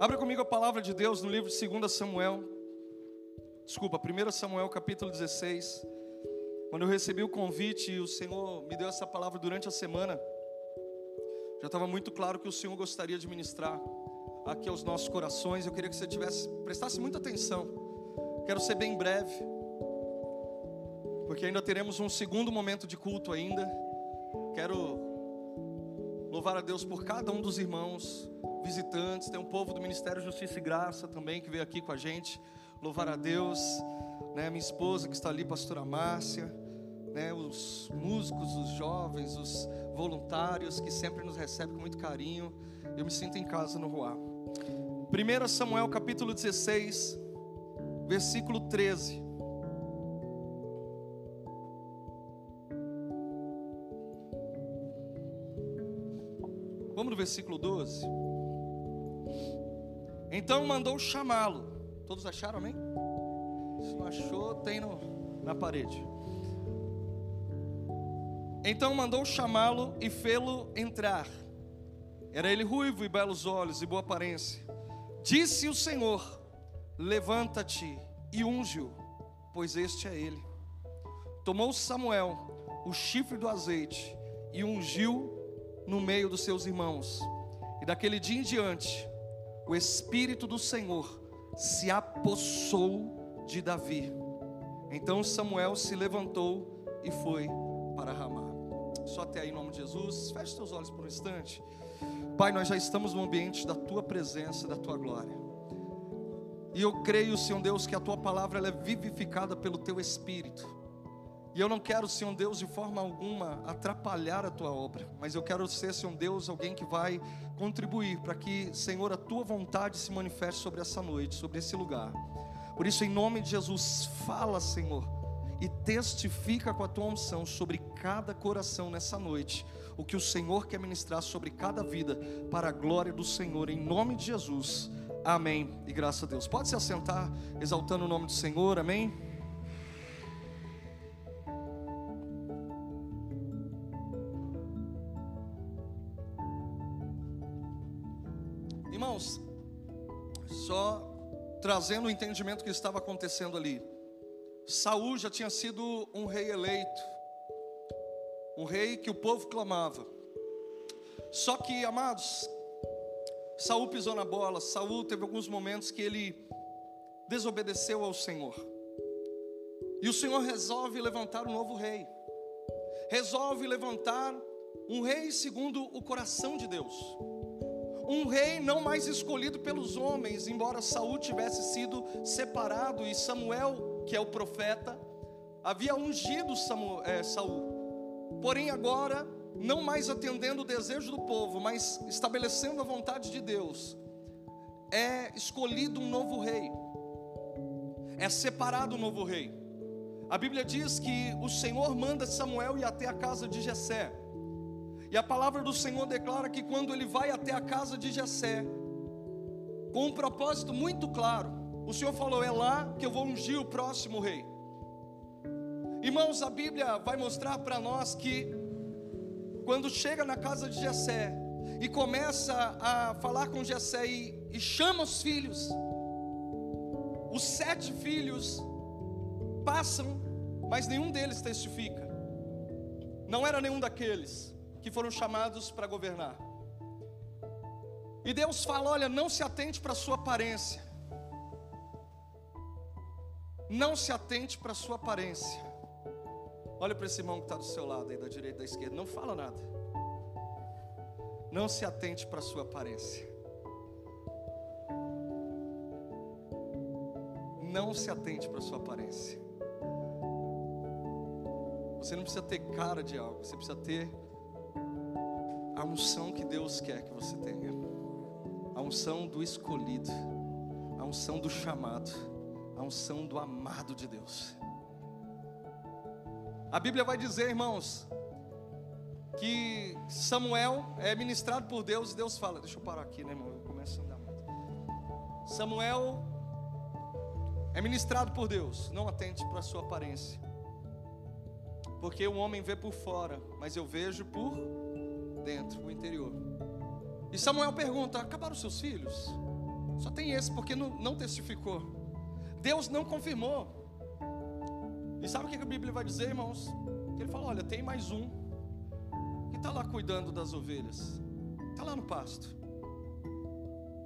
Abra comigo a palavra de Deus no livro de 2 Samuel. Desculpa, 1 Samuel capítulo 16. Quando eu recebi o convite e o Senhor me deu essa palavra durante a semana, já estava muito claro que o Senhor gostaria de ministrar aqui aos nossos corações. Eu queria que você tivesse, prestasse muita atenção. Quero ser bem breve, porque ainda teremos um segundo momento de culto ainda. Quero louvar a Deus por cada um dos irmãos visitantes. Tem um povo do Ministério Justiça e Graça também que veio aqui com a gente. Louvar a Deus, né? Minha esposa que está ali, pastora Márcia, né? Os músicos, os jovens, os voluntários que sempre nos recebem com muito carinho. Eu me sinto em casa no Ruá. 1 Samuel capítulo 16, versículo 13. Vamos no versículo 12. Então mandou chamá-lo. Todos acharam, amém? Se não achou, tem no, na parede. Então mandou chamá-lo e fê-lo entrar. Era ele ruivo e belos olhos e boa aparência. Disse o Senhor: Levanta-te e unge-o, pois este é ele. Tomou Samuel o chifre do azeite e ungiu no meio dos seus irmãos. E daquele dia em diante, o Espírito do Senhor se apossou de Davi. Então Samuel se levantou e foi para Ramá. Só até aí em nome de Jesus. Feche seus olhos por um instante. Pai, nós já estamos no ambiente da tua presença, da tua glória. E eu creio, Senhor Deus, que a tua palavra é vivificada pelo teu espírito. E eu não quero, Senhor Deus, de forma alguma atrapalhar a tua obra, mas eu quero ser, Senhor Deus, alguém que vai contribuir para que, Senhor, a tua vontade se manifeste sobre essa noite, sobre esse lugar. Por isso, em nome de Jesus, fala, Senhor, e testifica com a tua unção sobre cada coração nessa noite, o que o Senhor quer ministrar sobre cada vida, para a glória do Senhor, em nome de Jesus. Amém. E graças a Deus. Pode se assentar, exaltando o nome do Senhor, amém. Irmãos, só trazendo o entendimento que estava acontecendo ali. Saul já tinha sido um rei eleito, um rei que o povo clamava. Só que, amados, Saul pisou na bola. Saul teve alguns momentos que ele desobedeceu ao Senhor. E o Senhor resolve levantar um novo rei. Resolve levantar um rei segundo o coração de Deus um rei não mais escolhido pelos homens, embora Saul tivesse sido separado e Samuel, que é o profeta, havia ungido Samuel, é, Saul. Porém agora, não mais atendendo o desejo do povo, mas estabelecendo a vontade de Deus, é escolhido um novo rei. É separado um novo rei. A Bíblia diz que o Senhor manda Samuel ir até a casa de Jessé. E a palavra do Senhor declara que quando ele vai até a casa de Jessé, com um propósito muito claro, o Senhor falou: é lá que eu vou ungir o próximo rei. Irmãos, a Bíblia vai mostrar para nós que quando chega na casa de Jessé e começa a falar com Jessé e, e chama os filhos, os sete filhos passam, mas nenhum deles testifica. Não era nenhum daqueles que foram chamados para governar. E Deus fala: olha, não se atente para a sua aparência. Não se atente para a sua aparência. Olha para esse irmão que está do seu lado aí, da direita e da esquerda. Não fala nada. Não se atente para a sua aparência. Não se atente para a sua aparência. Você não precisa ter cara de algo, você precisa ter a unção que Deus quer que você tenha, a unção do escolhido, a unção do chamado, a unção do amado de Deus. A Bíblia vai dizer, irmãos, que Samuel é ministrado por Deus e Deus fala: Deixa eu parar aqui, né, irmão? Eu começo a andar muito. Samuel é ministrado por Deus, não atente para a sua aparência, porque o homem vê por fora, mas eu vejo por dentro, o interior. E Samuel pergunta: Acabaram seus filhos? Só tem esse, porque não, não testificou. Deus não confirmou. E sabe o que a Bíblia vai dizer, irmãos? Ele falou: olha, tem mais um que está lá cuidando das ovelhas, está lá no pasto.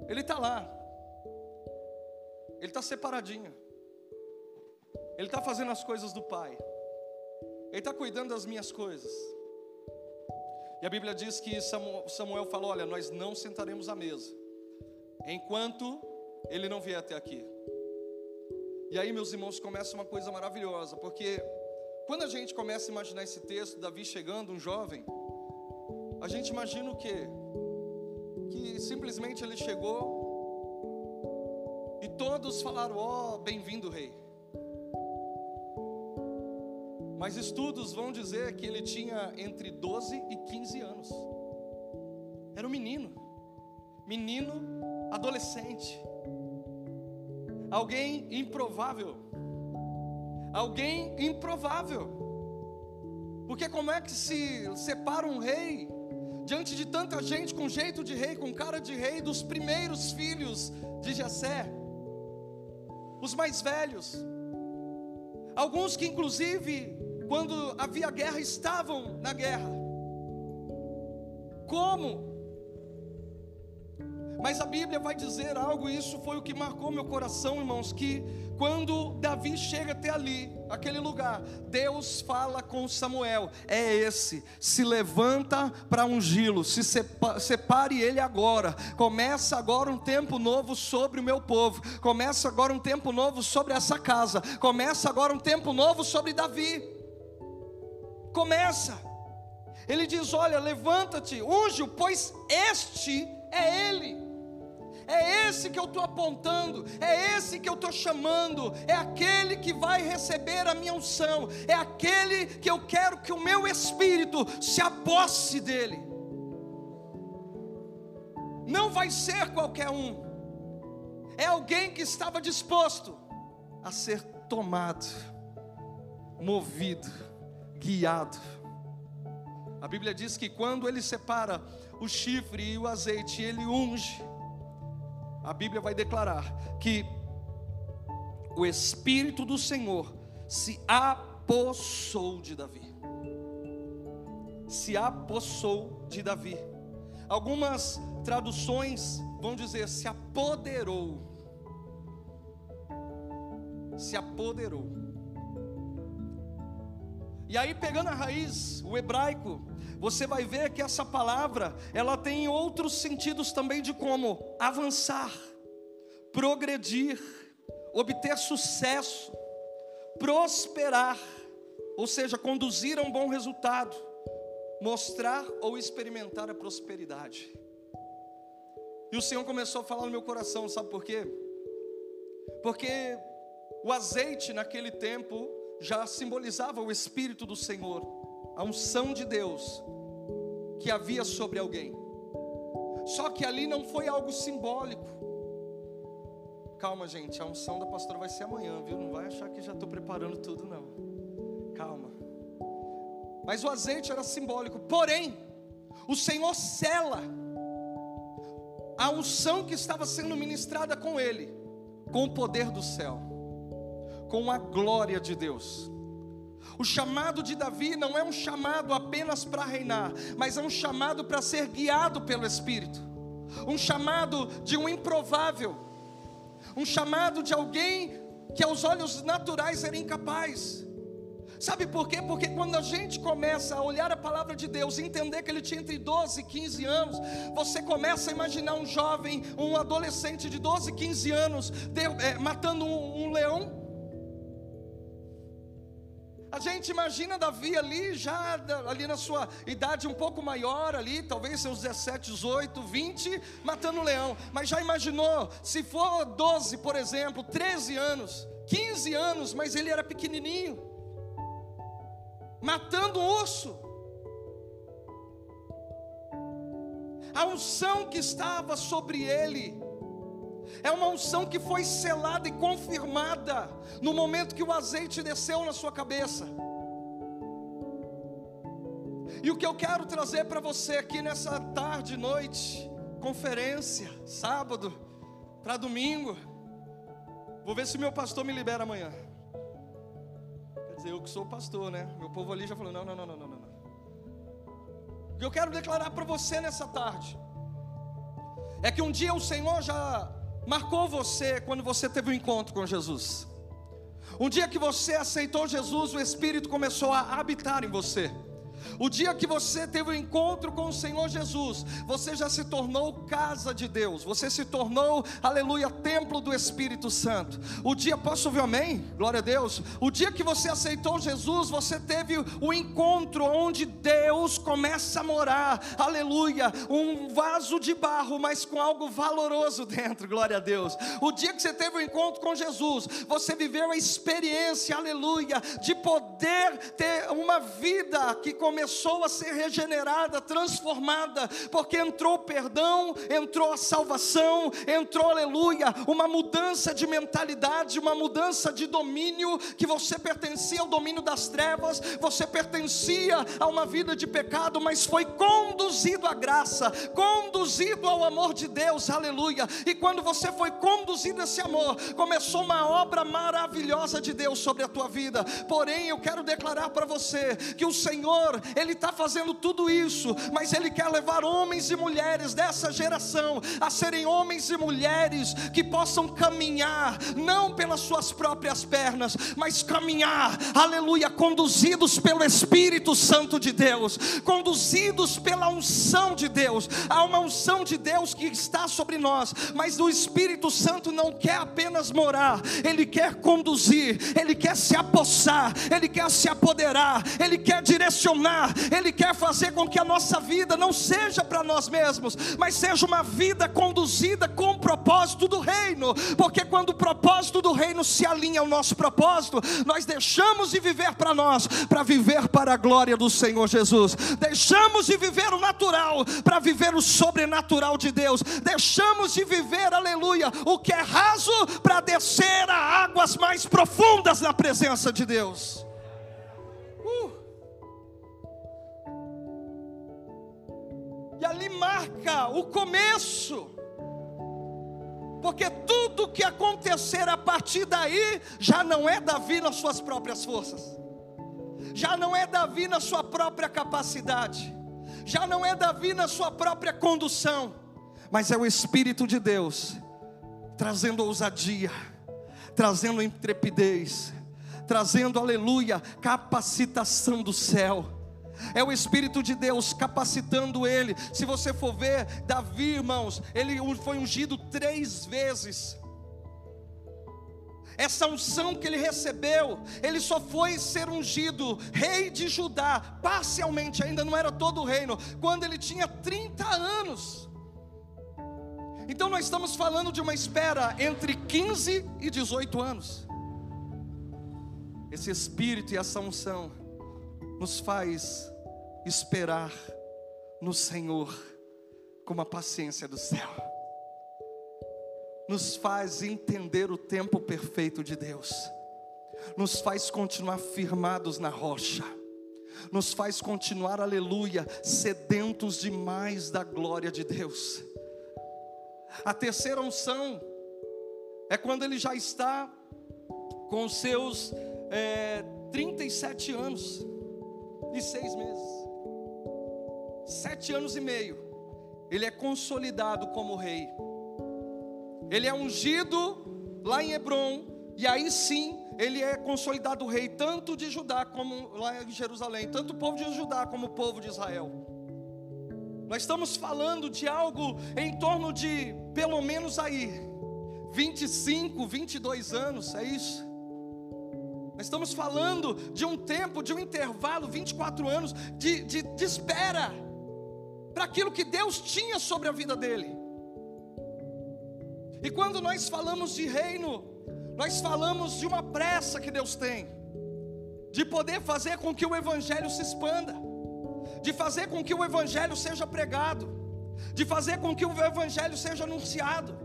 Ele está lá, ele está separadinho, ele está fazendo as coisas do Pai, ele está cuidando das minhas coisas. E a Bíblia diz que Samuel falou: Olha, nós não sentaremos à mesa, enquanto ele não vier até aqui. E aí, meus irmãos, começa uma coisa maravilhosa, porque quando a gente começa a imaginar esse texto, Davi chegando, um jovem, a gente imagina o quê? Que simplesmente ele chegou e todos falaram: Ó, oh, bem-vindo, rei. Mas estudos vão dizer que ele tinha entre 12 e 15 anos. Era um menino, menino adolescente, alguém improvável, alguém improvável, porque como é que se separa um rei diante de tanta gente com jeito de rei, com cara de rei, dos primeiros filhos de Jessé, os mais velhos, alguns que inclusive quando havia guerra, estavam na guerra. Como? Mas a Bíblia vai dizer algo, isso foi o que marcou meu coração, irmãos, que quando Davi chega até ali, aquele lugar, Deus fala com Samuel: é esse, se levanta para ungí-lo, se separe ele agora. Começa agora um tempo novo sobre o meu povo, começa agora um tempo novo sobre essa casa, começa agora um tempo novo sobre Davi começa. Ele diz: Olha, levanta-te, unge-o, pois este é ele. É esse que eu estou apontando, é esse que eu estou chamando, é aquele que vai receber a minha unção, é aquele que eu quero que o meu espírito se aposse dele. Não vai ser qualquer um, é alguém que estava disposto a ser tomado, movido guiado. A Bíblia diz que quando ele separa o chifre e o azeite, ele unge. A Bíblia vai declarar que o Espírito do Senhor se apossou de Davi. Se apossou de Davi. Algumas traduções vão dizer se apoderou. Se apoderou. E aí pegando a raiz, o hebraico, você vai ver que essa palavra, ela tem outros sentidos também de como avançar, progredir, obter sucesso, prosperar, ou seja, conduzir a um bom resultado, mostrar ou experimentar a prosperidade. E o Senhor começou a falar no meu coração, sabe por quê? Porque o azeite naquele tempo já simbolizava o Espírito do Senhor, a unção de Deus que havia sobre alguém. Só que ali não foi algo simbólico. Calma, gente, a unção da pastora vai ser amanhã, viu? Não vai achar que já estou preparando tudo, não. Calma. Mas o azeite era simbólico. Porém, o Senhor cela a unção que estava sendo ministrada com ele, com o poder do céu com a glória de Deus. O chamado de Davi não é um chamado apenas para reinar, mas é um chamado para ser guiado pelo Espírito, um chamado de um improvável, um chamado de alguém que aos olhos naturais era incapaz. Sabe por quê? Porque quando a gente começa a olhar a palavra de Deus, entender que ele tinha entre 12 e 15 anos, você começa a imaginar um jovem, um adolescente de 12, 15 anos, de, é, matando um, um leão a gente imagina Davi ali, já ali na sua idade um pouco maior, ali, talvez seus 17, 18, 20, matando um leão. Mas já imaginou, se for 12, por exemplo, 13 anos, 15 anos, mas ele era pequenininho, matando um urso. A unção que estava sobre ele, é uma unção que foi selada e confirmada no momento que o azeite desceu na sua cabeça. E o que eu quero trazer para você aqui nessa tarde, noite, conferência, sábado, para domingo. Vou ver se meu pastor me libera amanhã. Quer dizer, eu que sou pastor, né? Meu povo ali já falou: não, não, não, não, não, não. O que eu quero declarar para você nessa tarde é que um dia o Senhor já marcou você quando você teve um encontro com Jesus. Um dia que você aceitou Jesus, o Espírito começou a habitar em você. O dia que você teve o um encontro com o Senhor Jesus, você já se tornou casa de Deus, você se tornou, aleluia, templo do Espírito Santo. O dia, posso ouvir amém? Glória a Deus. O dia que você aceitou Jesus, você teve o encontro onde Deus começa a morar, aleluia, um vaso de barro, mas com algo valoroso dentro, glória a Deus. O dia que você teve o encontro com Jesus, você viveu a experiência, aleluia, de poder ter uma vida que começou começou a ser regenerada, transformada, porque entrou perdão, entrou a salvação, entrou, aleluia, uma mudança de mentalidade, uma mudança de domínio, que você pertencia ao domínio das trevas, você pertencia a uma vida de pecado, mas foi conduzido à graça, conduzido ao amor de Deus, aleluia. E quando você foi conduzido a esse amor, começou uma obra maravilhosa de Deus sobre a tua vida. Porém, eu quero declarar para você que o Senhor, ele está fazendo tudo isso, mas Ele quer levar homens e mulheres dessa geração a serem homens e mulheres que possam caminhar, não pelas suas próprias pernas, mas caminhar, aleluia, conduzidos pelo Espírito Santo de Deus, conduzidos pela unção de Deus. Há uma unção de Deus que está sobre nós, mas o Espírito Santo não quer apenas morar, ele quer conduzir, ele quer se apossar, ele quer se apoderar, ele quer direcionar ele quer fazer com que a nossa vida não seja para nós mesmos, mas seja uma vida conduzida com o propósito do reino, porque quando o propósito do reino se alinha ao nosso propósito, nós deixamos de viver para nós, para viver para a glória do Senhor Jesus, deixamos de viver o natural para viver o sobrenatural de Deus, deixamos de viver, aleluia, o que é raso para descer a águas mais profundas na presença de Deus. Ali marca o começo. Porque tudo que acontecer a partir daí já não é Davi nas suas próprias forças. Já não é Davi na sua própria capacidade. Já não é Davi na sua própria condução, mas é o espírito de Deus trazendo ousadia, trazendo intrepidez, trazendo aleluia, capacitação do céu é o Espírito de Deus capacitando ele. Se você for ver, Davi, irmãos, ele foi ungido três vezes. Essa unção que ele recebeu, ele só foi ser ungido rei de Judá, parcialmente, ainda não era todo o reino, quando ele tinha 30 anos. Então nós estamos falando de uma espera entre 15 e 18 anos. Esse espírito e essa unção nos faz esperar no Senhor com a paciência do céu, nos faz entender o tempo perfeito de Deus, nos faz continuar firmados na rocha, nos faz continuar, aleluia, sedentos demais da glória de Deus. A terceira unção é quando ele já está com seus é, 37 anos e seis meses. Sete anos e meio, ele é consolidado como rei. Ele é ungido lá em Hebron, e aí sim ele é consolidado rei, tanto de Judá como lá em Jerusalém, tanto o povo de Judá como o povo de Israel. Nós estamos falando de algo em torno de pelo menos aí 25, 22 anos, é isso? Nós estamos falando de um tempo, de um intervalo, 24 anos de, de, de espera para aquilo que Deus tinha sobre a vida dele. E quando nós falamos de reino, nós falamos de uma pressa que Deus tem, de poder fazer com que o Evangelho se expanda, de fazer com que o Evangelho seja pregado, de fazer com que o Evangelho seja anunciado,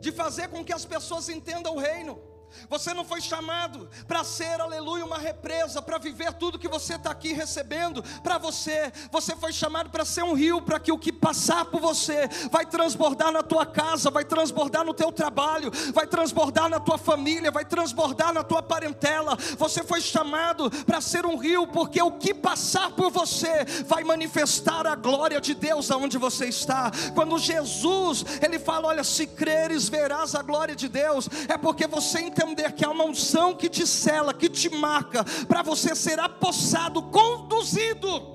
de fazer com que as pessoas entendam o reino. Você não foi chamado para ser, aleluia, uma represa, para viver tudo que você está aqui recebendo para você. Você foi chamado para ser um rio, para que o que passar por você vai transbordar na tua casa, vai transbordar no teu trabalho, vai transbordar na tua família, vai transbordar na tua parentela. Você foi chamado para ser um rio, porque o que passar por você vai manifestar a glória de Deus aonde você está. Quando Jesus, ele fala: Olha, se creres, verás a glória de Deus, é porque você entendeu entender que há uma unção que te cela, que te marca, para você ser apossado, conduzido.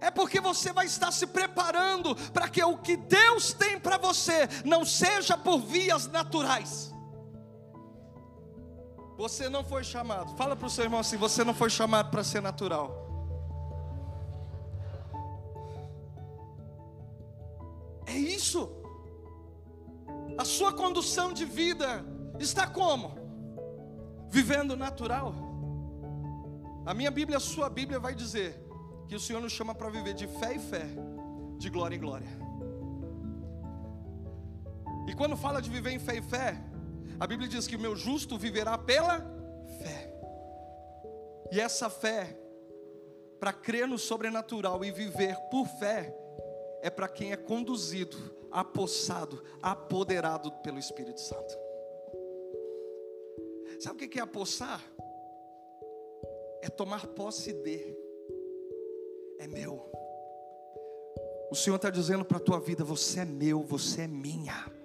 É porque você vai estar se preparando para que o que Deus tem para você não seja por vias naturais. Você não foi chamado. Fala para o seu irmão assim: você não foi chamado para ser natural. É isso. A sua condução de vida está como? Vivendo natural. A minha Bíblia, a sua Bíblia vai dizer que o Senhor nos chama para viver de fé em fé, de glória em glória. E quando fala de viver em fé em fé, a Bíblia diz que o meu justo viverá pela fé. E essa fé, para crer no sobrenatural e viver por fé, é para quem é conduzido apossado, apoderado pelo Espírito Santo. Sabe o que é apossar? É tomar posse de, é meu. O Senhor está dizendo para a tua vida: você é meu, você é minha.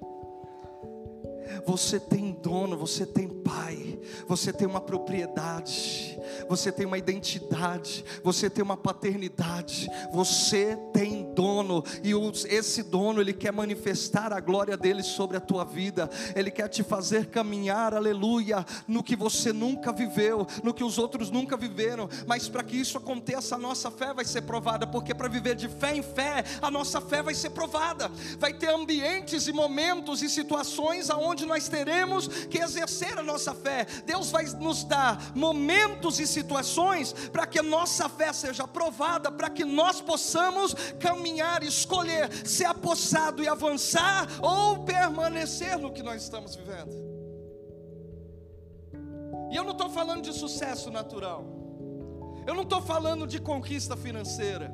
Você tem dono, você tem pai, você tem uma propriedade, você tem uma identidade, você tem uma paternidade, você tem dono, e esse dono ele quer manifestar a glória dele sobre a tua vida, ele quer te fazer caminhar, aleluia, no que você nunca viveu, no que os outros nunca viveram, mas para que isso aconteça, a nossa fé vai ser provada, porque para viver de fé em fé, a nossa fé vai ser provada, vai ter ambientes e momentos e situações aonde nós teremos que exercer a nossa fé, Deus vai nos dar momentos e situações para que a nossa fé seja provada, para que nós possamos caminhar, escolher ser apossado e avançar ou permanecer no que nós estamos vivendo. E eu não estou falando de sucesso natural, eu não estou falando de conquista financeira,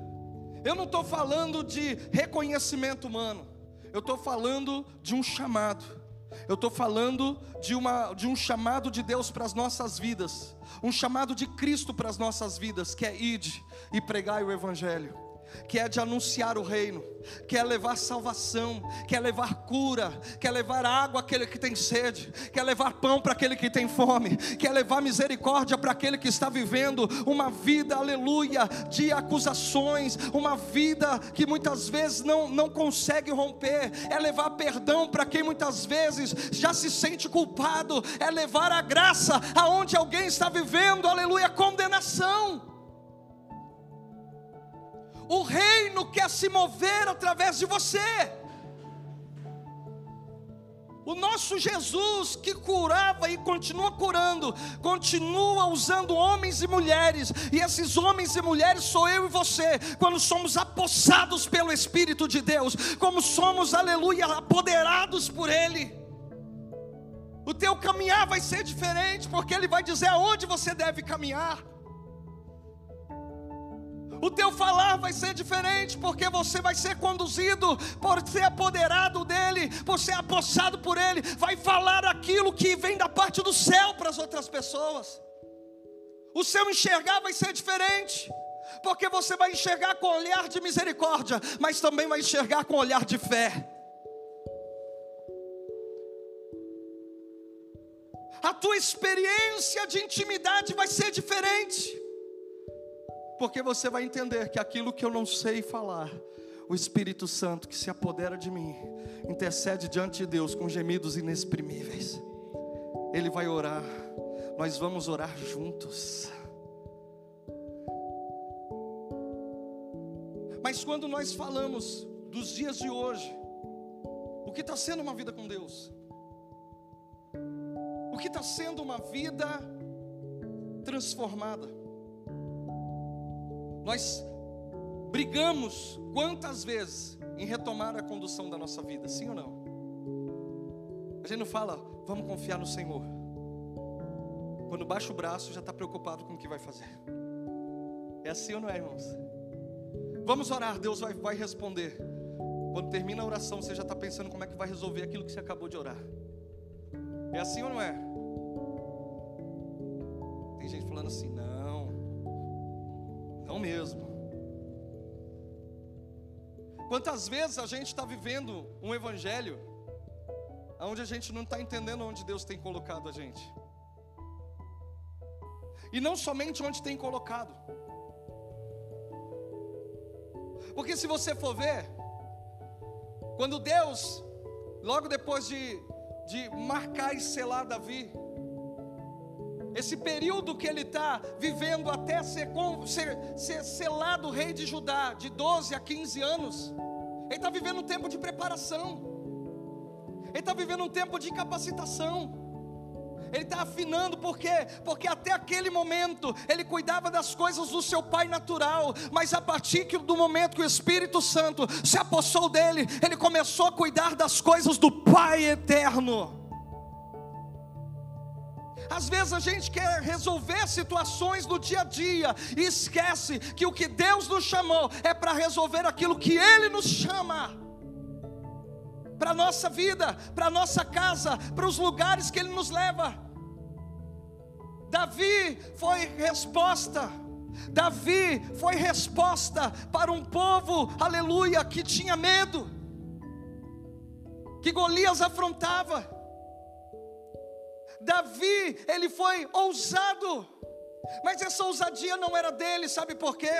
eu não estou falando de reconhecimento humano, eu estou falando de um chamado. Eu estou falando de, uma, de um chamado de Deus para as nossas vidas, um chamado de Cristo para as nossas vidas, que é ide e pregai o Evangelho que é de anunciar o reino, que é levar salvação, que é levar cura, que é levar água àquele que tem sede, que é levar pão para aquele que tem fome, que é levar misericórdia para aquele que está vivendo uma vida, aleluia, de acusações, uma vida que muitas vezes não, não consegue romper, é levar perdão para quem muitas vezes já se sente culpado, é levar a graça aonde alguém está vivendo, aleluia, condenação. O reino quer se mover através de você. O nosso Jesus que curava e continua curando, continua usando homens e mulheres, e esses homens e mulheres sou eu e você, quando somos apossados pelo Espírito de Deus, como somos, aleluia, apoderados por Ele. O teu caminhar vai ser diferente, porque Ele vai dizer aonde você deve caminhar. O teu falar vai ser diferente, porque você vai ser conduzido por ser apoderado dele, por ser apossado por ele. Vai falar aquilo que vem da parte do céu para as outras pessoas. O seu enxergar vai ser diferente, porque você vai enxergar com olhar de misericórdia, mas também vai enxergar com olhar de fé. A tua experiência de intimidade vai ser diferente porque você vai entender que aquilo que eu não sei falar, o Espírito Santo que se apodera de mim, intercede diante de Deus com gemidos inexprimíveis. Ele vai orar, nós vamos orar juntos. Mas quando nós falamos dos dias de hoje, o que está sendo uma vida com Deus? O que está sendo uma vida transformada? Nós brigamos quantas vezes em retomar a condução da nossa vida, sim ou não? A gente não fala, vamos confiar no Senhor. Quando baixa o braço, já está preocupado com o que vai fazer. É assim ou não é, irmãos? Vamos orar, Deus vai, vai responder. Quando termina a oração, você já está pensando como é que vai resolver aquilo que você acabou de orar. É assim ou não é? Tem gente falando assim, não, não mesmo. Quantas vezes a gente está vivendo um evangelho onde a gente não está entendendo onde Deus tem colocado a gente. E não somente onde tem colocado. Porque se você for ver, quando Deus, logo depois de, de marcar e selar Davi, esse período que ele está vivendo até ser, ser, ser selado rei de Judá, de 12 a 15 anos, ele está vivendo um tempo de preparação. Ele está vivendo um tempo de capacitação. Ele está afinando, por quê? Porque até aquele momento ele cuidava das coisas do seu pai natural, mas a partir do momento que o Espírito Santo se apossou dele, ele começou a cuidar das coisas do Pai eterno. Às vezes a gente quer resolver situações no dia a dia e esquece que o que Deus nos chamou é para resolver aquilo que Ele nos chama para a nossa vida, para a nossa casa, para os lugares que Ele nos leva. Davi foi resposta. Davi foi resposta para um povo, aleluia, que tinha medo, que Golias afrontava. Davi, ele foi ousado, mas essa ousadia não era dele, sabe por quê?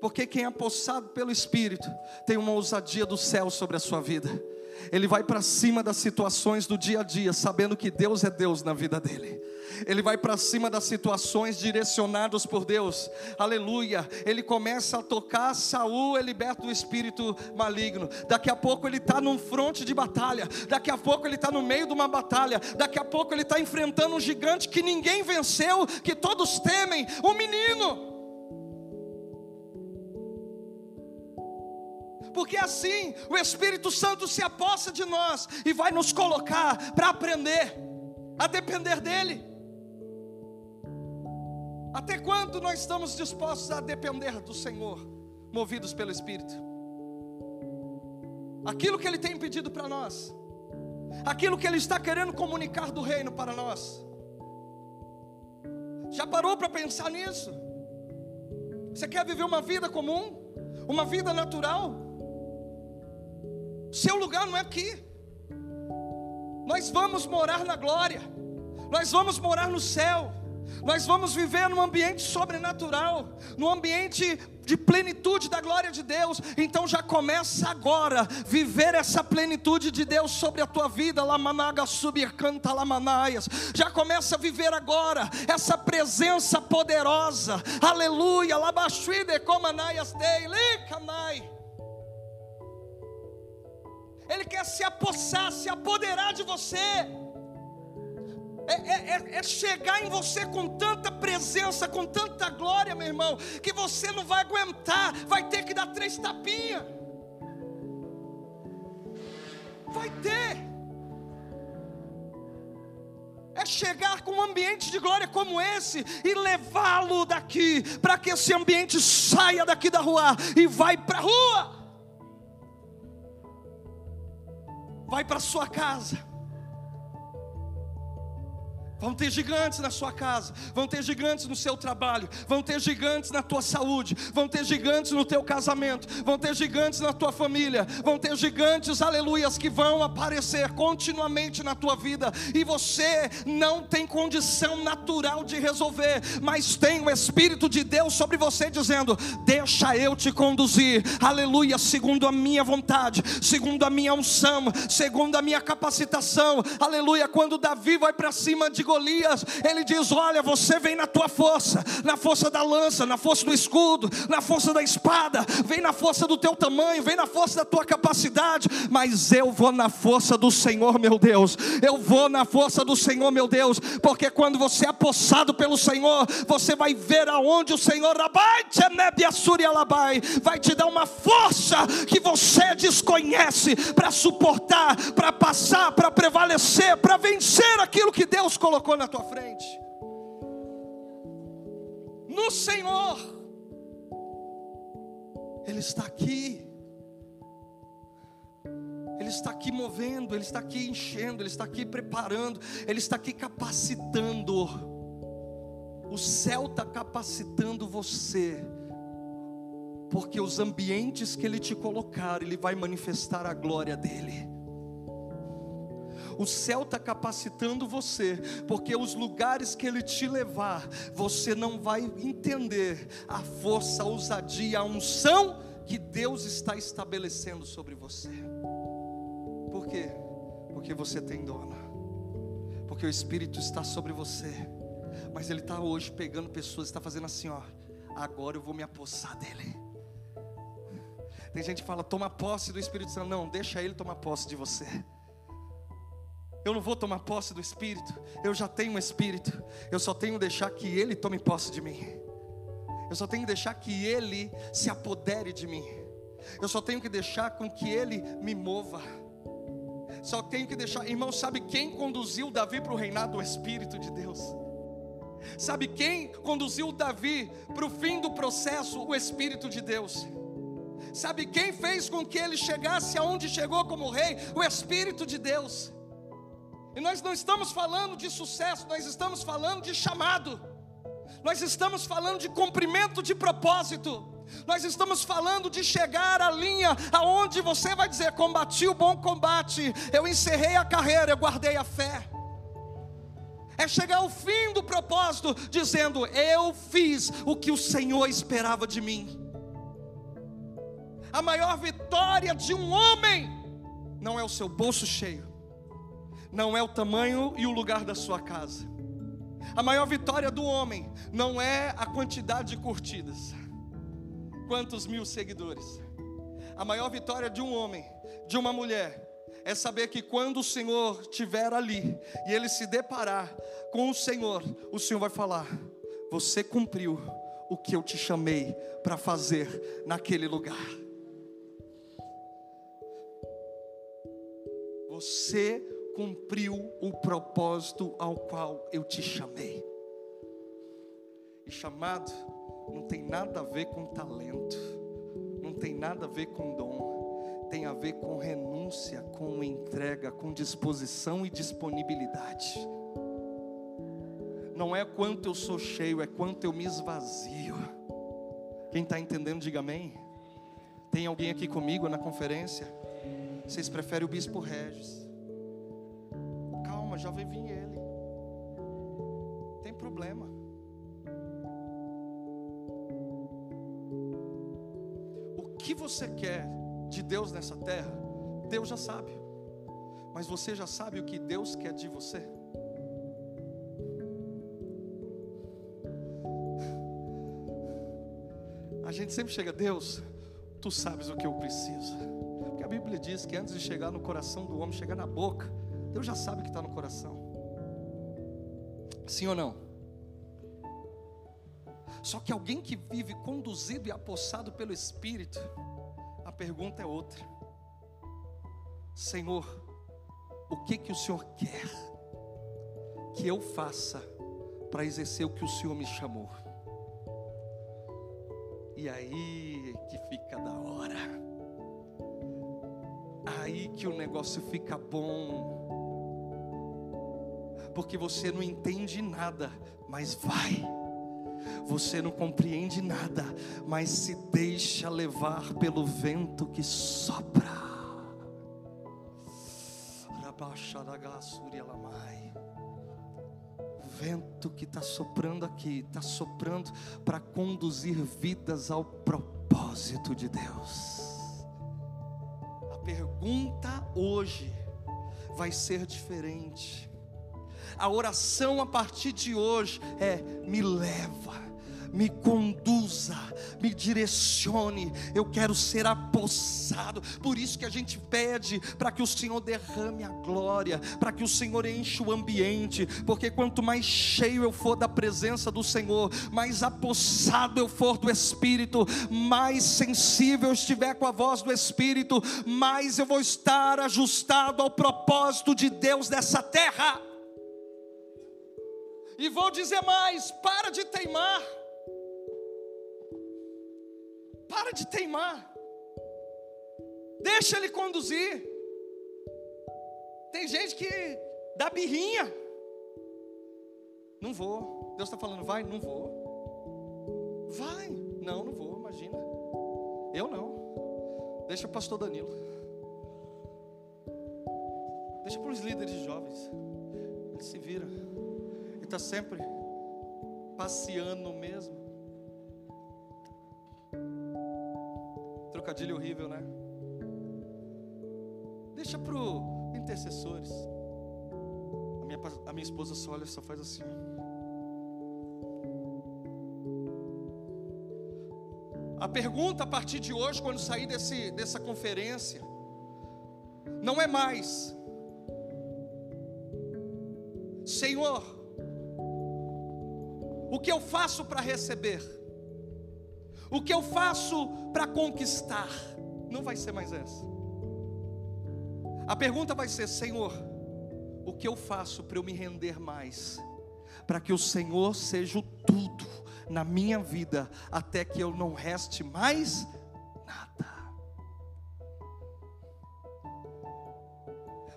Porque quem é apossado pelo Espírito tem uma ousadia do céu sobre a sua vida ele vai para cima das situações do dia a dia, sabendo que Deus é Deus na vida dele. Ele vai para cima das situações direcionadas por Deus. Aleluia. Ele começa a tocar Saul, é liberto do espírito maligno. Daqui a pouco ele está num fronte de batalha. Daqui a pouco ele está no meio de uma batalha. Daqui a pouco ele está enfrentando um gigante que ninguém venceu, que todos temem, um menino. Porque assim o Espírito Santo se apossa de nós e vai nos colocar para aprender a depender dEle. Até quando nós estamos dispostos a depender do Senhor, movidos pelo Espírito? Aquilo que Ele tem pedido para nós, aquilo que Ele está querendo comunicar do reino para nós. Já parou para pensar nisso? Você quer viver uma vida comum? Uma vida natural? Seu lugar não é aqui. Nós vamos morar na glória. Nós vamos morar no céu. Nós vamos viver num ambiente sobrenatural, num ambiente de plenitude da glória de Deus. Então já começa agora viver essa plenitude de Deus sobre a tua vida. Lamanaga subir canta lamanaias. Já começa a viver agora essa presença poderosa. Aleluia. Labashuide comanaias dei, licanai. Ele quer se apossar, se apoderar de você. É, é, é, é, chegar em você com tanta presença, com tanta glória, meu irmão, que você não vai aguentar, vai ter que dar três tapinhas. Vai ter. É chegar com um ambiente de glória como esse e levá-lo daqui, para que esse ambiente saia daqui da rua e vai para a rua. Vai para sua casa Vão ter gigantes na sua casa, vão ter gigantes no seu trabalho, vão ter gigantes na tua saúde, vão ter gigantes no teu casamento, vão ter gigantes na tua família, vão ter gigantes, aleluias, que vão aparecer continuamente na tua vida, e você não tem condição natural de resolver, mas tem o Espírito de Deus sobre você dizendo: Deixa eu te conduzir, aleluia, segundo a minha vontade, segundo a minha unção, segundo a minha capacitação, aleluia. Quando Davi vai para cima de Golias, ele diz: Olha, você vem na tua força, na força da lança, na força do escudo, na força da espada, vem na força do teu tamanho, vem na força da tua capacidade, mas eu vou na força do Senhor, meu Deus, eu vou na força do Senhor, meu Deus, porque quando você é apossado pelo Senhor, você vai ver aonde o Senhor vai te dar uma força que você desconhece para suportar, para passar, para prevalecer, para vencer aquilo que Deus colocou na tua frente. No Senhor, Ele está aqui. Ele está aqui movendo, Ele está aqui enchendo, Ele está aqui preparando, Ele está aqui capacitando. O céu está capacitando você, porque os ambientes que Ele te colocar, Ele vai manifestar a glória dEle. O céu está capacitando você, porque os lugares que Ele te levar, você não vai entender a força, a ousadia, a unção que Deus está estabelecendo sobre você. Por quê? Porque você tem dono, porque o Espírito está sobre você, mas Ele está hoje pegando pessoas, está fazendo assim, ó. Agora eu vou me apossar dele. Tem gente que fala, toma posse do Espírito Santo. Não, deixa ele tomar posse de você. Eu não vou tomar posse do Espírito, eu já tenho um Espírito, eu só tenho que deixar que Ele tome posse de mim, eu só tenho que deixar que Ele se apodere de mim, eu só tenho que deixar com que Ele me mova, só tenho que deixar, irmão, sabe quem conduziu Davi para o reinado do Espírito de Deus? Sabe quem conduziu Davi para o fim do processo? O Espírito de Deus. Sabe quem fez com que ele chegasse aonde chegou como rei? O Espírito de Deus. E nós não estamos falando de sucesso, nós estamos falando de chamado. Nós estamos falando de cumprimento de propósito. Nós estamos falando de chegar à linha aonde você vai dizer: combati o bom combate, eu encerrei a carreira, eu guardei a fé. É chegar ao fim do propósito, dizendo: Eu fiz o que o Senhor esperava de mim. A maior vitória de um homem não é o seu bolso cheio, não é o tamanho e o lugar da sua casa. A maior vitória do homem não é a quantidade de curtidas, quantos mil seguidores. A maior vitória de um homem, de uma mulher, é saber que quando o Senhor estiver ali e ele se deparar com o Senhor, o Senhor vai falar: Você cumpriu o que eu te chamei para fazer naquele lugar. Você cumpriu o propósito ao qual eu te chamei. E chamado não tem nada a ver com talento, não tem nada a ver com dom, tem a ver com renúncia, com entrega, com disposição e disponibilidade. Não é quanto eu sou cheio, é quanto eu me esvazio. Quem está entendendo, diga amém. Tem alguém aqui comigo na conferência? Vocês preferem o bispo Regis? Vai vir ele. Tem problema. O que você quer de Deus nessa terra, Deus já sabe. Mas você já sabe o que Deus quer de você? A gente sempre chega, Deus, tu sabes o que eu preciso. Porque a Bíblia diz que antes de chegar no coração do homem, chegar na boca, Deus já sabe o que está no coração. Sim ou não? Só que alguém que vive conduzido e apossado pelo Espírito, a pergunta é outra. Senhor, o que que o Senhor quer que eu faça para exercer o que o Senhor me chamou? E aí que fica da hora. Aí que o negócio fica bom. Porque você não entende nada, mas vai. Você não compreende nada, mas se deixa levar pelo vento que sopra. O vento que está soprando aqui, está soprando para conduzir vidas ao propósito de Deus. A pergunta hoje vai ser diferente. A oração a partir de hoje é: me leva me conduza, me direcione. Eu quero ser apossado. Por isso que a gente pede para que o Senhor derrame a glória, para que o Senhor enche o ambiente, porque quanto mais cheio eu for da presença do Senhor, mais apossado eu for do Espírito, mais sensível eu estiver com a voz do Espírito, mais eu vou estar ajustado ao propósito de Deus dessa terra. E vou dizer mais: para de teimar. Para de teimar. Deixa ele conduzir. Tem gente que dá birrinha. Não vou. Deus está falando, vai, não vou. Vai. Não, não vou, imagina. Eu não. Deixa o pastor Danilo. Deixa para os líderes jovens. Ele se vira. Está sempre passeando mesmo. Trocadilho horrível, né? Deixa pro intercessores. A minha, a minha esposa só olha, só faz assim. A pergunta a partir de hoje, quando sair desse, dessa conferência, não é mais, Senhor, o que eu faço para receber? O que eu faço para conquistar? Não vai ser mais essa. A pergunta vai ser: Senhor, o que eu faço para eu me render mais? Para que o Senhor seja o tudo na minha vida, até que eu não reste mais nada.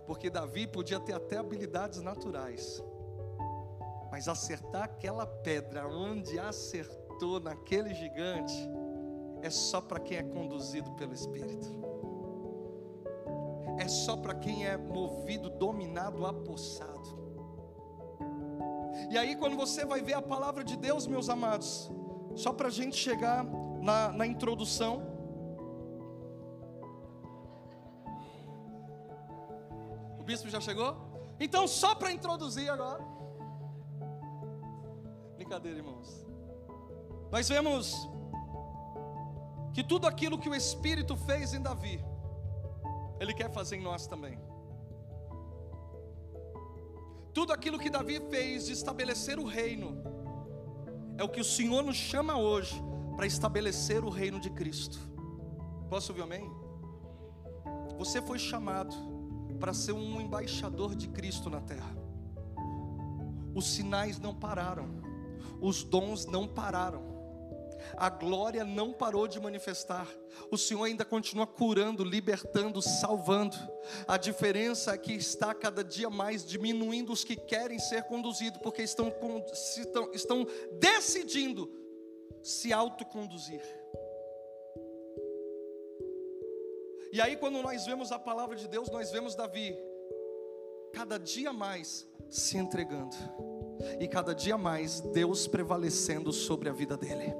Porque Davi podia ter até habilidades naturais, mas acertar aquela pedra onde acertou naquele gigante é só para quem é conduzido pelo Espírito. É só para quem é movido, dominado, apossado. E aí, quando você vai ver a palavra de Deus, meus amados, só para a gente chegar na, na introdução. O bispo já chegou? Então, só para introduzir agora. Brincadeira, irmãos. Nós vemos que tudo aquilo que o Espírito fez em Davi, Ele quer fazer em nós também. Tudo aquilo que Davi fez de estabelecer o reino, é o que o Senhor nos chama hoje para estabelecer o reino de Cristo. Posso ouvir amém? Você foi chamado para ser um embaixador de Cristo na terra. Os sinais não pararam, os dons não pararam a glória não parou de manifestar. O Senhor ainda continua curando, libertando, salvando. A diferença é que está cada dia mais diminuindo os que querem ser conduzidos, porque estão, estão, estão decidindo se autoconduzir. E aí, quando nós vemos a palavra de Deus, nós vemos Davi cada dia mais se entregando, e cada dia mais Deus prevalecendo sobre a vida dele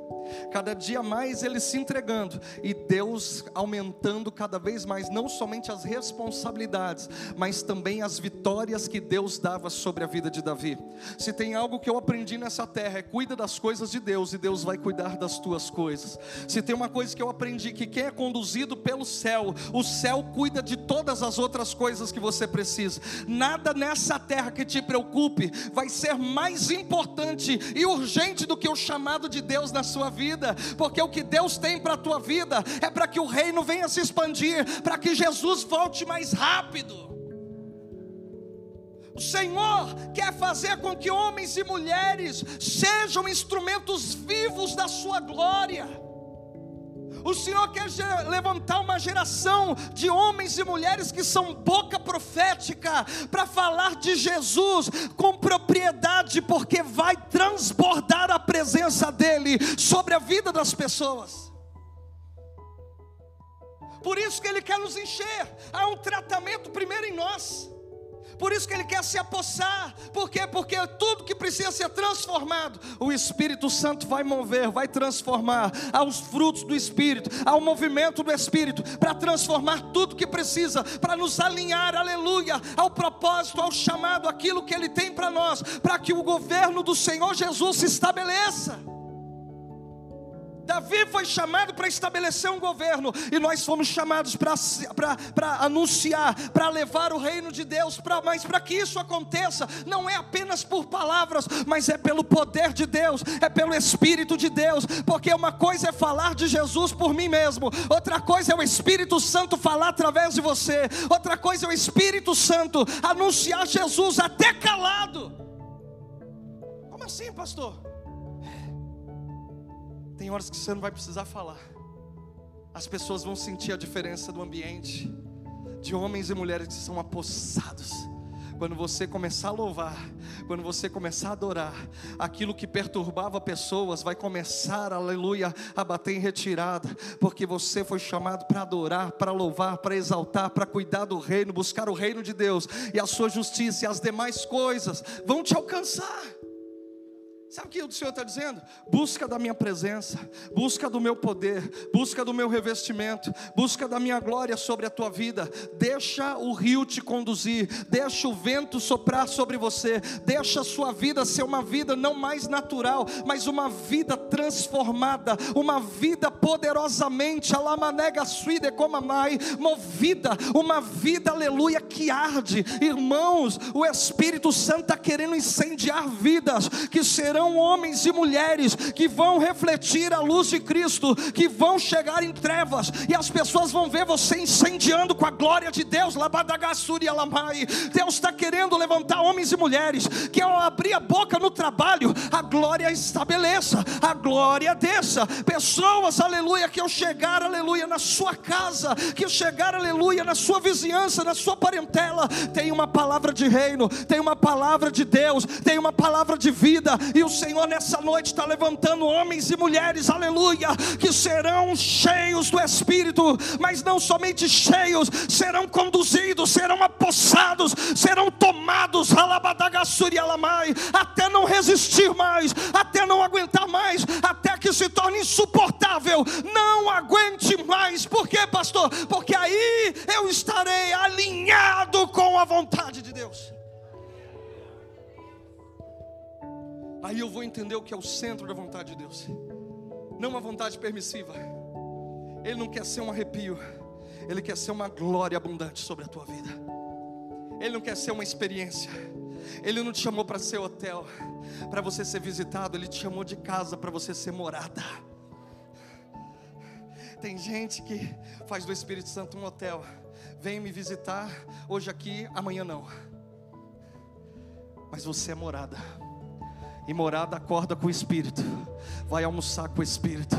cada dia mais ele se entregando e Deus aumentando cada vez mais, não somente as responsabilidades, mas também as vitórias que Deus dava sobre a vida de Davi. Se tem algo que eu aprendi nessa terra, é cuida das coisas de Deus e Deus vai cuidar das tuas coisas. Se tem uma coisa que eu aprendi, que quem é conduzido pelo céu, o céu cuida de todas as outras coisas que você precisa. Nada nessa terra que te preocupe vai ser mais importante e urgente do que o chamado de Deus na sua vida, porque o que Deus tem para a tua vida é para que o reino venha se expandir, para que Jesus volte mais rápido. O Senhor quer fazer com que homens e mulheres sejam instrumentos vivos da Sua glória. O Senhor quer levantar uma geração de homens e mulheres que são boca profética para falar de Jesus com propriedade, porque vai transbordar a presença dEle sobre a vida das pessoas. Por isso que Ele quer nos encher. Há um tratamento primeiro em nós Por isso que ele quer se apossar. Por quê? Porque tudo que precisa ser transformado, o Espírito Santo vai mover, vai transformar aos frutos do Espírito, ao movimento do Espírito, para transformar tudo que precisa, para nos alinhar, aleluia, ao propósito, ao chamado, aquilo que ele tem para nós, para que o governo do Senhor Jesus se estabeleça. Davi foi chamado para estabelecer um governo, e nós fomos chamados para anunciar, para levar o reino de Deus, pra, mas para que isso aconteça, não é apenas por palavras, mas é pelo poder de Deus, é pelo Espírito de Deus, porque uma coisa é falar de Jesus por mim mesmo, outra coisa é o Espírito Santo falar através de você, outra coisa é o Espírito Santo anunciar Jesus até calado. Como assim, pastor? Tem horas que você não vai precisar falar. As pessoas vão sentir a diferença do ambiente, de homens e mulheres que são apossados. Quando você começar a louvar, quando você começar a adorar, aquilo que perturbava pessoas vai começar, aleluia, a bater em retirada, porque você foi chamado para adorar, para louvar, para exaltar, para cuidar do reino, buscar o reino de Deus e a sua justiça e as demais coisas vão te alcançar. Sabe o que o Senhor está dizendo? Busca da minha presença, busca do meu poder, busca do meu revestimento, busca da minha glória sobre a tua vida. Deixa o rio te conduzir, deixa o vento soprar sobre você, deixa a sua vida ser uma vida não mais natural, mas uma vida transformada, uma vida poderosamente, alamanega suide como amai, movida, uma vida, aleluia, que arde. Irmãos, o Espírito Santo está querendo incendiar vidas que serão serão homens e mulheres que vão refletir a luz de Cristo, que vão chegar em trevas, e as pessoas vão ver você incendiando com a glória de Deus. Deus está querendo levantar homens e mulheres que ao abrir a boca no trabalho, a glória estabeleça, a glória desça. Pessoas, aleluia, que ao chegar, aleluia, na sua casa, que chegar, aleluia, na sua vizinhança, na sua parentela, tem uma palavra de reino, tem uma palavra de Deus, tem uma palavra de vida, e o Senhor nessa noite está levantando homens e mulheres, aleluia, que serão cheios do Espírito, mas não somente cheios, serão conduzidos, serão apossados, serão tomados, até não resistir mais, até não aguentar mais, até que se torne insuportável. Não aguente mais, por quê, pastor? Porque aí eu estarei alinhado com a vontade de Deus. Aí eu vou entender o que é o centro da vontade de Deus. Não uma vontade permissiva. Ele não quer ser um arrepio. Ele quer ser uma glória abundante sobre a tua vida. Ele não quer ser uma experiência. Ele não te chamou para ser hotel, para você ser visitado. Ele te chamou de casa para você ser morada. Tem gente que faz do Espírito Santo um hotel. Vem me visitar hoje aqui, amanhã não. Mas você é morada e morada acorda com o Espírito, vai almoçar com o Espírito,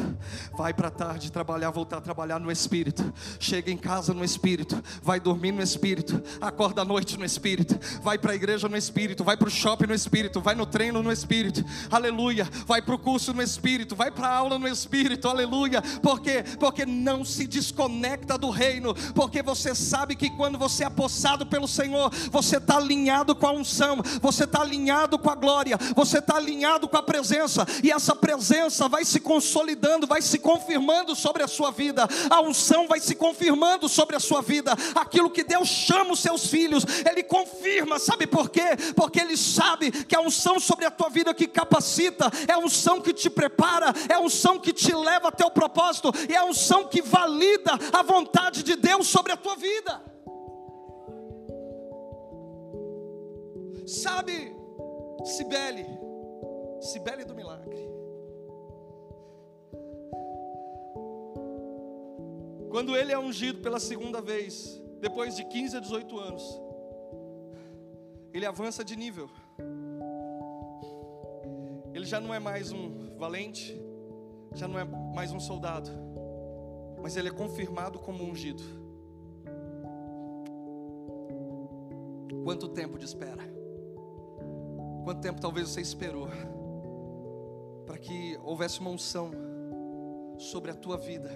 vai para tarde trabalhar, voltar a trabalhar no Espírito, chega em casa no Espírito, vai dormir no Espírito, acorda à noite no Espírito, vai para a igreja no Espírito, vai para o shopping no Espírito, vai no treino no Espírito, aleluia, vai para o curso no Espírito, vai para a aula no Espírito, aleluia, porque porque não se desconecta do reino, porque você sabe que quando você é apossado pelo Senhor, você está alinhado com a unção, você está alinhado com a glória, você está alinhado com a presença, e essa presença vai se consolidando, vai se confirmando sobre a sua vida, a unção vai se confirmando sobre a sua vida, aquilo que Deus chama os seus filhos, Ele confirma, sabe por quê? Porque Ele sabe que a unção sobre a tua vida que capacita, é a unção que te prepara, é a unção que te leva até o propósito, e é a unção que valida a vontade de Deus sobre a tua vida. Sabe, Sibele, Cibele do Milagre. Quando ele é ungido pela segunda vez, depois de 15 a 18 anos, ele avança de nível. Ele já não é mais um valente, já não é mais um soldado, mas ele é confirmado como ungido. Quanto tempo de espera? Quanto tempo talvez você esperou? Que houvesse uma unção sobre a tua vida,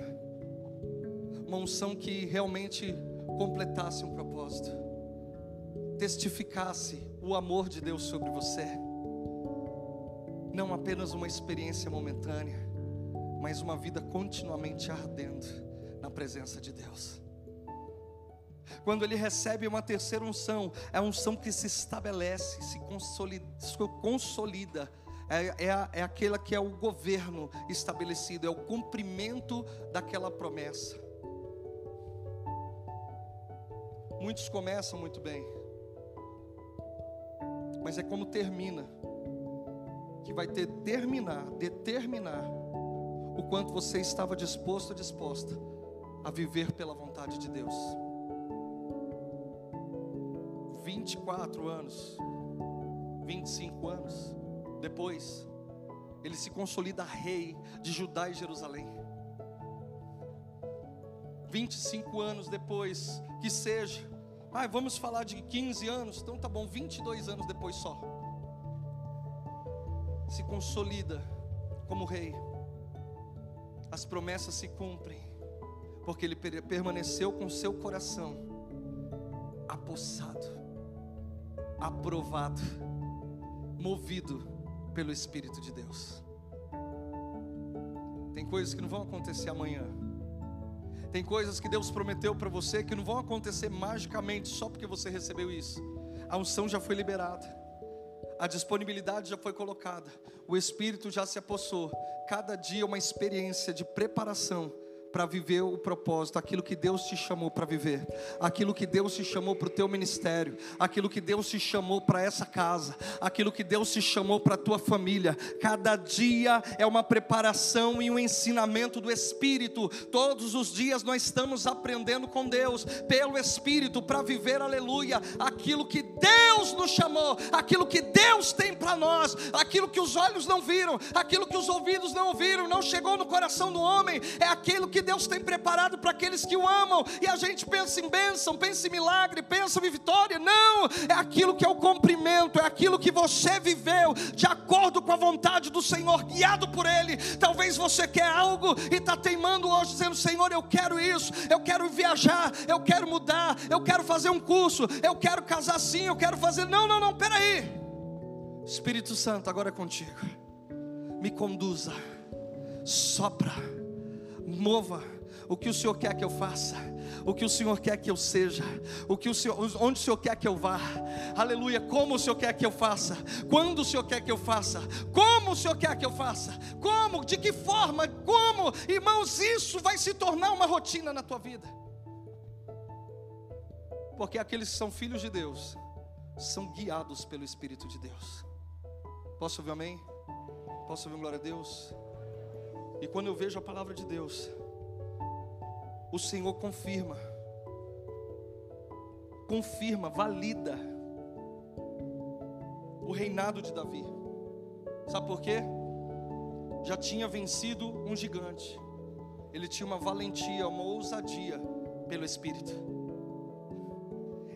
uma unção que realmente completasse um propósito. testificasse o amor de Deus sobre você. Não apenas uma experiência momentânea, mas uma vida continuamente ardendo na presença de Deus. Quando ele recebe uma terceira unção, é a unção que se estabelece, se consolida, se consolida é, é, é aquela que é o governo estabelecido, é o cumprimento daquela promessa. Muitos começam muito bem, mas é como termina, que vai determinar, determinar o quanto você estava disposto ou disposta a viver pela vontade de Deus. 24 anos, 25 anos depois, ele se consolida rei de Judá e Jerusalém. 25 anos depois, que seja, ah, vamos falar de 15 anos, então tá bom, 22 anos depois só. Se consolida como rei, as promessas se cumprem, porque ele permaneceu com seu coração apossado, aprovado, movido pelo Espírito de Deus. Tem coisas que não vão acontecer amanhã. Tem coisas que Deus prometeu para você que não vão acontecer magicamente só porque você recebeu isso. A unção já foi liberada. A disponibilidade já foi colocada. O Espírito já se apossou. Cada dia é uma experiência de preparação para viver o propósito, aquilo que Deus te chamou para viver, aquilo que Deus te chamou para o teu ministério, aquilo que Deus te chamou para essa casa, aquilo que Deus te chamou para a tua família. Cada dia é uma preparação e um ensinamento do Espírito. Todos os dias nós estamos aprendendo com Deus, pelo Espírito, para viver, aleluia, aquilo que Deus nos chamou, aquilo que Deus tem para nós, aquilo que os olhos não viram, aquilo que os ouvidos não ouviram, não chegou no coração do homem, é aquilo que que Deus tem preparado para aqueles que o amam, e a gente pensa em bênção, pensa em milagre, pensa em vitória. Não, é aquilo que é o cumprimento, é aquilo que você viveu de acordo com a vontade do Senhor, guiado por Ele. Talvez você quer algo e está teimando hoje, dizendo: Senhor, eu quero isso, eu quero viajar, eu quero mudar, eu quero fazer um curso, eu quero casar assim, eu quero fazer. Não, não, não, peraí. Espírito Santo, agora é contigo. Me conduza, sopra mova. O que o Senhor quer que eu faça, o que o Senhor quer que eu seja, o que o Senhor, onde o Senhor quer que eu vá, aleluia, como o Senhor quer que eu faça, quando o Senhor quer que eu faça, como o Senhor quer que eu faça, como, de que forma, como, irmãos, isso vai se tornar uma rotina na tua vida, porque aqueles que são filhos de Deus são guiados pelo Espírito de Deus. Posso ouvir amém? Posso ouvir glória a Deus? E quando eu vejo a palavra de Deus, o Senhor confirma, confirma, valida o reinado de Davi. Sabe por quê? Já tinha vencido um gigante, ele tinha uma valentia, uma ousadia pelo Espírito.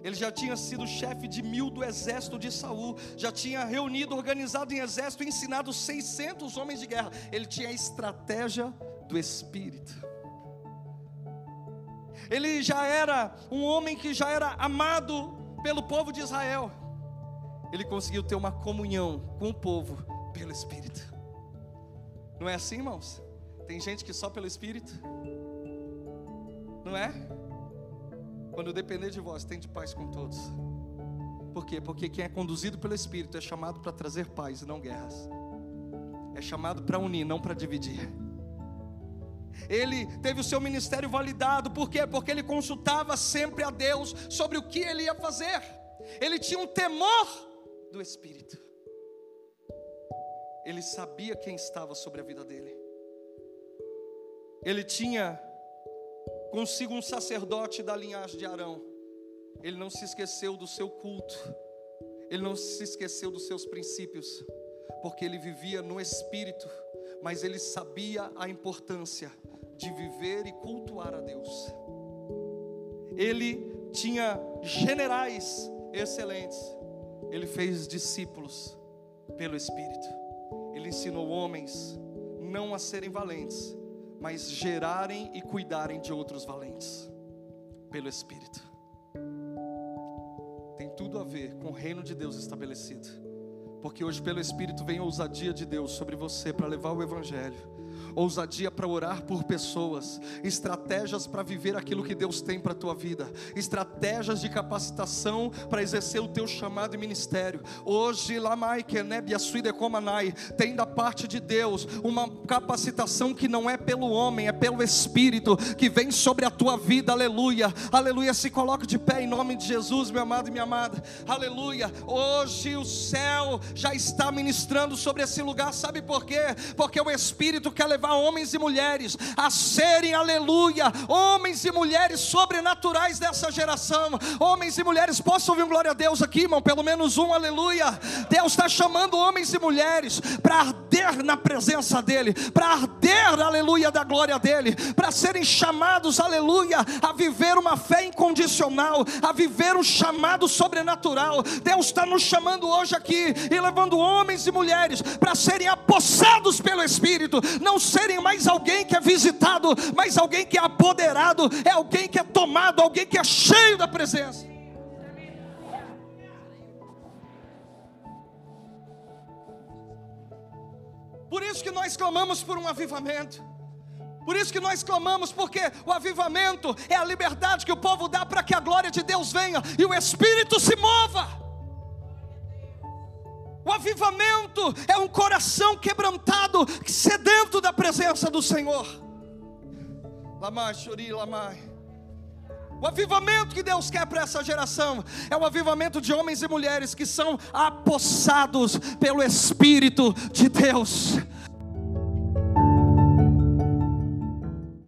Ele já tinha sido chefe de mil do exército de Saul, já tinha reunido, organizado em exército, ensinado 600 homens de guerra. Ele tinha a estratégia do Espírito. Ele já era um homem que já era amado pelo povo de Israel. Ele conseguiu ter uma comunhão com o povo pelo Espírito. Não é assim, irmãos? Tem gente que só pelo Espírito, não é? Quando depender de vós, tem de paz com todos. Por quê? Porque quem é conduzido pelo Espírito é chamado para trazer paz e não guerras. É chamado para unir, não para dividir. Ele teve o seu ministério validado, por quê? Porque ele consultava sempre a Deus sobre o que ele ia fazer. Ele tinha um temor do Espírito. Ele sabia quem estava sobre a vida dele. Ele tinha consigo um sacerdote da linhagem de Arão. Ele não se esqueceu do seu culto, ele não se esqueceu dos seus princípios, porque ele vivia no espírito, mas ele sabia a importância de viver e cultuar a Deus. Ele tinha generais excelentes, ele fez discípulos pelo Espírito, ele ensinou homens não a serem valentes, mas gerarem e cuidarem de outros valentes, pelo Espírito. Tem tudo a ver com o reino de Deus estabelecido. Porque hoje, pelo Espírito, vem ousadia de Deus sobre você para levar o Evangelho ousadia para orar por pessoas, estratégias para viver aquilo que Deus tem para a tua vida, estratégias de capacitação para exercer o teu chamado e ministério. Hoje, Lamai Keneb Asuidekomanai, tem da parte de Deus uma capacitação que não é pelo homem, é pelo Espírito que vem sobre a tua vida, aleluia, aleluia. Se coloque de pé em nome de Jesus, meu amado e minha amada, aleluia. Hoje o céu já está ministrando sobre esse lugar, sabe por quê? Porque o Espírito quer levar homens e mulheres a serem, aleluia, homens e mulheres sobrenaturais dessa geração. Homens e mulheres, posso ouvir um glória a Deus aqui, irmão? Pelo menos um, aleluia. Deus está chamando homens e mulheres para arder na presença dEle, para arder, aleluia, da glória dEle, para serem chamados, aleluia, a viver uma fé incondicional, a viver um chamado sobrenatural. Deus está nos chamando hoje aqui e levando homens e mulheres para serem apossados pelo Espírito, não serem mais alguém que é visitado, mas alguém que é apoderado, é alguém que é tomado, alguém que é cheio da presença. Por isso que nós clamamos por um avivamento. Por isso que nós clamamos, porque o avivamento é a liberdade que o povo dá para que a glória de Deus venha e o Espírito se mova. O avivamento é um coração quebrantado, sedento da presença do Senhor. Lamai, chori, lamai. O avivamento que Deus quer para essa geração é o avivamento de homens e mulheres que são apossados pelo Espírito de Deus